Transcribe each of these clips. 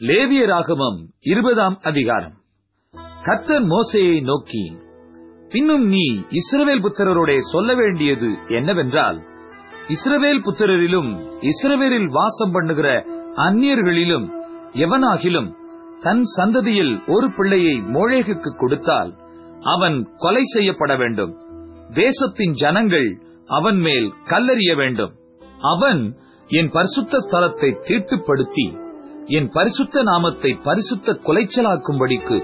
லேவியராகமம் இருபதாம் அதிகாரம். கர்த்தர் மோசையை நோக்கி பின்னும் நீ இஸ்ரவேல் புத்திரரோட சொல்ல வேண்டியது என்னவென்றால் இஸ்ரவேல் புத்திரரிலும் இஸ்ரவேலில் வாசம் பண்ணுகிற அந்நியர்களிலும் எவனாகிலும் தன் சந்ததியில் ஒரு பிள்ளையை மோழேகுக்கு கொடுத்தால் அவன் கொலை செய்யப்பட வேண்டும். தேசத்தின் ஜனங்கள் அவன் மேல் கல்லறிய வேண்டும். அவன் என் பரிசுத்த ஸ்தலத்தை தீட்டுப்படுத்தி என் பரிசுத்த நாமத்தை பரிசுத்த குலைச்சலாக்கும்படிக்கு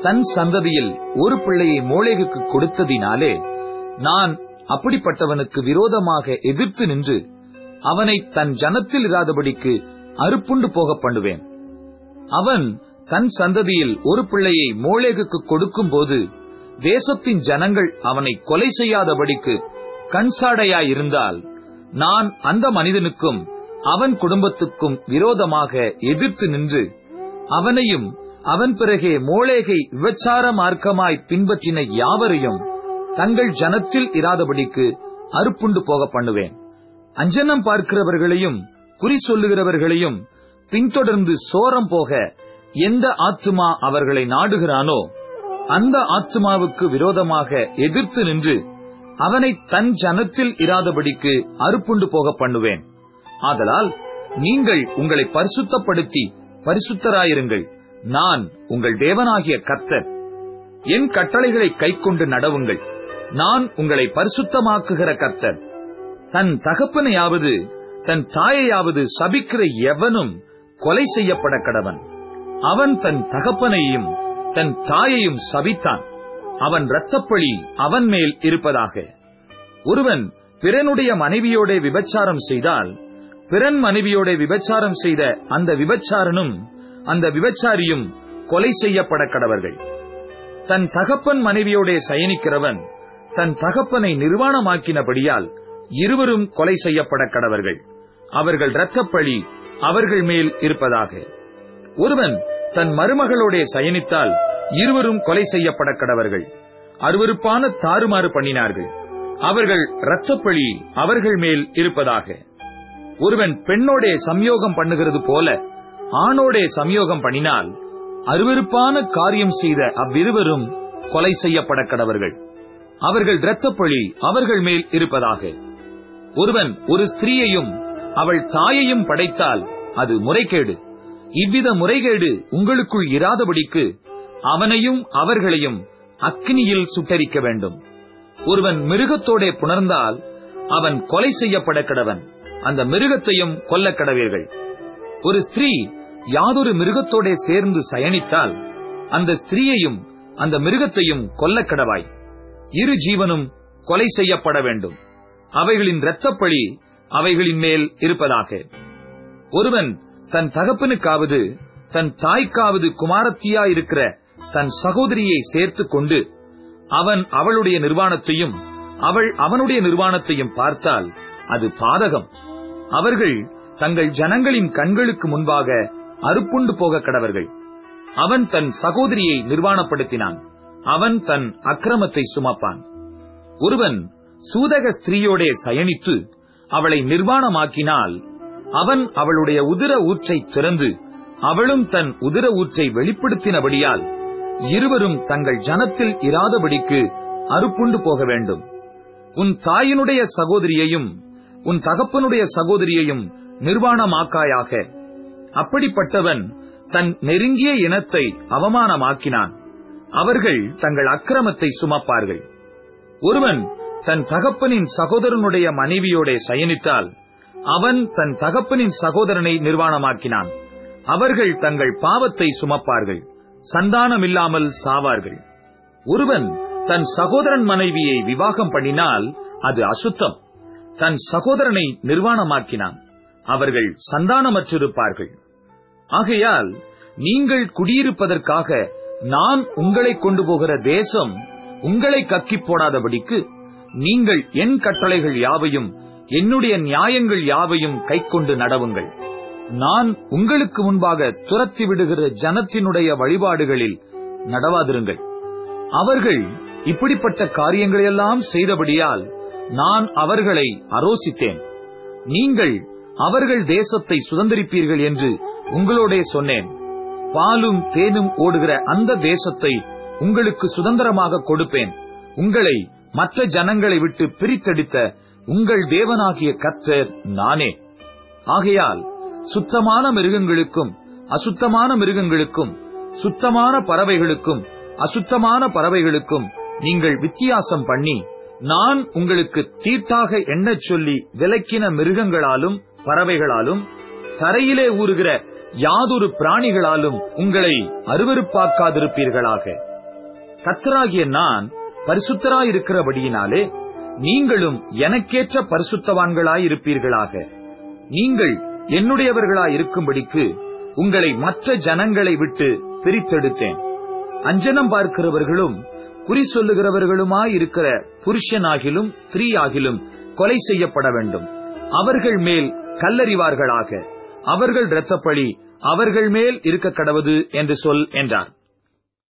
தன் சந்ததியில் ஒரு பிள்ளையை மோளேகுக்கு கொடுத்ததினாலே நான் அப்படிப்பட்டவனுக்கு விரோதமாக எதிர்த்து நின்று அவனை தன் ஜனத்தில் இராதபடிக்கு அறுப்புண்டு போக பண்ணுவேன். அவன் தன் சந்ததியில் ஒரு பிள்ளையை மோளேகுக்கு கொடுக்கும் போது தேசத்தின் ஜனங்கள் அவனை கொலை செய்யாதபடிக்கு கண்சாடையாயிருந்தால் நான் அந்த மனிதனுக்கும் அவன் குடும்பத்துக்கும் விரோதமாக எதிர்த்து நின்று அவனையும் அவன் பிறகே மோளேகை விபச்சார மார்க்கமாய் பின்பற்றின யாவரையும் தங்கள் ஜனத்தில் இராதபடிக்கு அறுப்புண்டு போக பண்ணுவேன். அஞ்சனம் பார்க்கிறவர்களையும் குறி சொல்லுகிறவர்களையும் பின்தொடர்ந்து சோரம் போக எந்த ஆத்துமா அவர்களை நாடுகிறானோ அந்த ஆத்துமாவுக்கு விரோதமாக எதிர்த்து நின்று அவனை தன் ஜனத்தில் இராதபடிக்கு அறுப்புண்டு போக பண்ணுவேன். ஆதலால் நீங்கள் உங்களை பரிசுத்தப்படுத்தி பரிசுத்தராயிருங்கள். நான் உங்கள் தேவனாகிய கர்த்தர். என் கட்டளைகளை கைக்கொண்டு நடவுங்கள். நான் உங்களை பரிசுத்தமாக்குகிற கர்த்தர். தன் தகப்பனையாவது தன் தாயையாவது சபிக்கிற எவனும் கொலை செய்யப்பட கடவன். அவன் தன் தகப்பனையும் தன் தாயையும் சபித்தான். அவன் இரத்தப்பழி அவன் மேல் இருப்பதாக. ஒருவன் பிறனுடைய மனைவியோட விபச்சாரம் செய்தால் பிறன் மனைவியோட விபச்சாரம் செய்த அந்த விபச்சாரனும் அந்த விபச்சாரியும் கொலை செய்யப்பட கடவர்கள். தன் தகப்பன் மனைவியோட சயனிக்கிறவன் தன் தகப்பனை நிர்வாணமாக்கினபடியால் இருவரும் கொலை செய்யப்பட கடவர்கள். அவர்கள் இரத்தப்பழி அவர்கள் மேல் இருப்பதாக. ஒருவன் தன் மருமகளோட சயனித்தால் இருவரும் கொலை செய்யப்பட கடவர்கள். அருவருப்பான தாறுமாறு பண்ணினார்கள். அவர்கள் இரத்தப்பழி அவர்கள் மேல் இருப்பதாக. ஒருவன் பெண்ணோடே சம்யோகம் பண்ணுகிறது போல ஆணோடே சம்யோகம் பண்ணினால் அருவருப்பான காரியம் செய்த அவ்விருவரும் கொலை செய்யப்பட கடவர்கள். அவர்கள் இரத்தப்பழி அவர்கள் மேல் இருப்பதாக. ஒருவன் ஒரு ஸ்திரீயையும் அவள் தாயையும் படைத்தால் அது முறைகேடு. இவ்வித முறைகேடு உங்களுக்குள் இராதபடிக்கு அவனையும் அவர்களையும் அக்னியில் சுட்டரிக்க வேண்டும். ஒருவன் மிருகத்தோடே புணர்ந்தால் அவன் கொலை செய்யப்பட கடவன். அந்த மிருகத்தையும் கொல்ல கடவீர்கள். ஒரு ஸ்திரீ யாதொரு மிருகத்தோட சேர்ந்து சயனித்தால் அந்த ஸ்திரீயையும் அந்த மிருகத்தையும் கொல்ல கடவாய். இரு ஜீவனும் கொலை செய்யப்பட வேண்டும். அவைகளின் இரத்தப்பழி அவைகளின் மேல் இருப்பதாக. ஒருவன் தன் தகப்பனுக்காவது தன் தாய்க்காவது குமாரத்தியா இருக்கிற தன் சகோதரியை சேர்த்து கொண்டு அவன் அவளுடைய நிர்வாணத்தையும் அவள் அவனுடைய நிர்வாணத்தையும் பார்த்தால் அது பாதகம். அவர்கள் தங்கள் ஜனங்களின் கண்களுக்கு முன்பாக அறுப்புண்டு போக கடவர்கள். அவன் தன் சகோதரியை நிர்வாணப்படுத்தினான். அவன் தன் அக்கிரமத்தை சுமப்பான். ஒருவன் சூதக ஸ்திரீயோடே சயனித்து அவளை நிர்வாணமாக்கினால் அவன் அவளுடைய உதிர ஊற்றை திறந்து அவளும் தன் உதிர ஊற்றை வெளிப்படுத்தினபடியால் இருவரும் தங்கள் ஜனத்தில் இராதபடிக்கு அறுப்புண்டு போக வேண்டும். உன் தாயினுடைய சகோதரியையும் உன் தகப்பனுடைய சகோதரியையும் நிர்வாணமாக்காயாக. அப்படிப்பட்டவன் தன் நெருங்கிய இனத்தை அவமானமாக்கினான். அவர்கள் தங்கள் அக்கிரமத்தை சுமப்பார்கள். ஒருவன் தன் தகப்பனின் சகோதரனுடைய மனைவியோட சயனித்தால் அவன் தன் தகப்பனின் சகோதரனை நிர்வாணமாக்கினான். அவர்கள் தங்கள் பாவத்தை சுமப்பார்கள் சந்தானமில்லாமல் சாவார்கள். ஒருவன் தன் சகோதரன் மனைவியை விவாகம் பண்ணினால் அது அசுத்தம். தன் சகோதரனை நிர்வாணமாக்கினான். அவர்கள் சந்தானமற்றிருப்பார்கள். ஆகையால் நீங்கள் குடியிருப்பதற்காக நான் உங்களை கொண்டு போகிற தேசம் உங்களை கக்கி போடாதபடிக்கு நீங்கள் என் கட்டளைகள் யாவையும் என்னுடைய நியாயங்கள் யாவையும் கைக்கொண்டு நடவுங்கள். நான் உங்களுக்கு முன்பாக துரத்தி விடுகிற ஜனத்தினுடைய வழிபாடுகளில் நடவாதிருங்கள். அவர்கள் இப்படிப்பட்ட காரியங்களையெல்லாம் செய்தபடியால் நான் அவர்களை அரோசித்தேன் நீங்கள் அவர்கள் தேசத்தை சுதந்திரிப்பீர்கள் என்று உங்களோடே சொன்னேன். பாலும் தேனும் ஓடுகிற அந்த தேசத்தை உங்களுக்கு சுதந்திரமாக கொடுப்பேன். உங்களை மற்ற ஜனங்களை விட்டு பிரித்தெடுத்த உங்கள் தேவனாகிய கர்த்தர் நானே. ஆகையால் சுத்தமான மிருகங்களுக்கும் அசுத்தமான மிருகங்களுக்கும் சுத்தமான பறவைகளுக்கும் அசுத்தமான பறவைகளுக்கும் நீங்கள் வித்தியாசம் பண்ணி நான் உங்களுக்கு தீட்டாக எண்ணச் சொல்லி விலக்கின மிருகங்களாலும் பறவைகளாலும் தரையிலே ஊறுகிற யாதொரு பிராணிகளாலும் உங்களை அருவருப்பாக்காதிருப்பீர்களாக. கத்தராகிய நான் பரிசுத்தராயிருக்கிறபடியினாலே நீங்களும் எனக்கேற்ற பரிசுத்தவான்களாயிருப்பீர்களாக. நீங்கள் என்னுடையவர்களாயிருக்கும்படிக்கு உங்களை மற்ற ஜனங்களை விட்டு பிரித்தெடுத்தேன். அஞ்சனம் பார்க்கிறவர்களும் குறி சொல்லுகிறவர்களுமாயிருக்கிற புருஷனாகிலும் ஸ்திரீயாகிலும் கொலை செய்யப்பட வேண்டும். அவர்கள் மேல் கல்லறிவார்களாக. அவர்கள் இரத்தப்பழி அவர்கள் மேல் இருக்க கடவுது என்று சொல் என்றார்.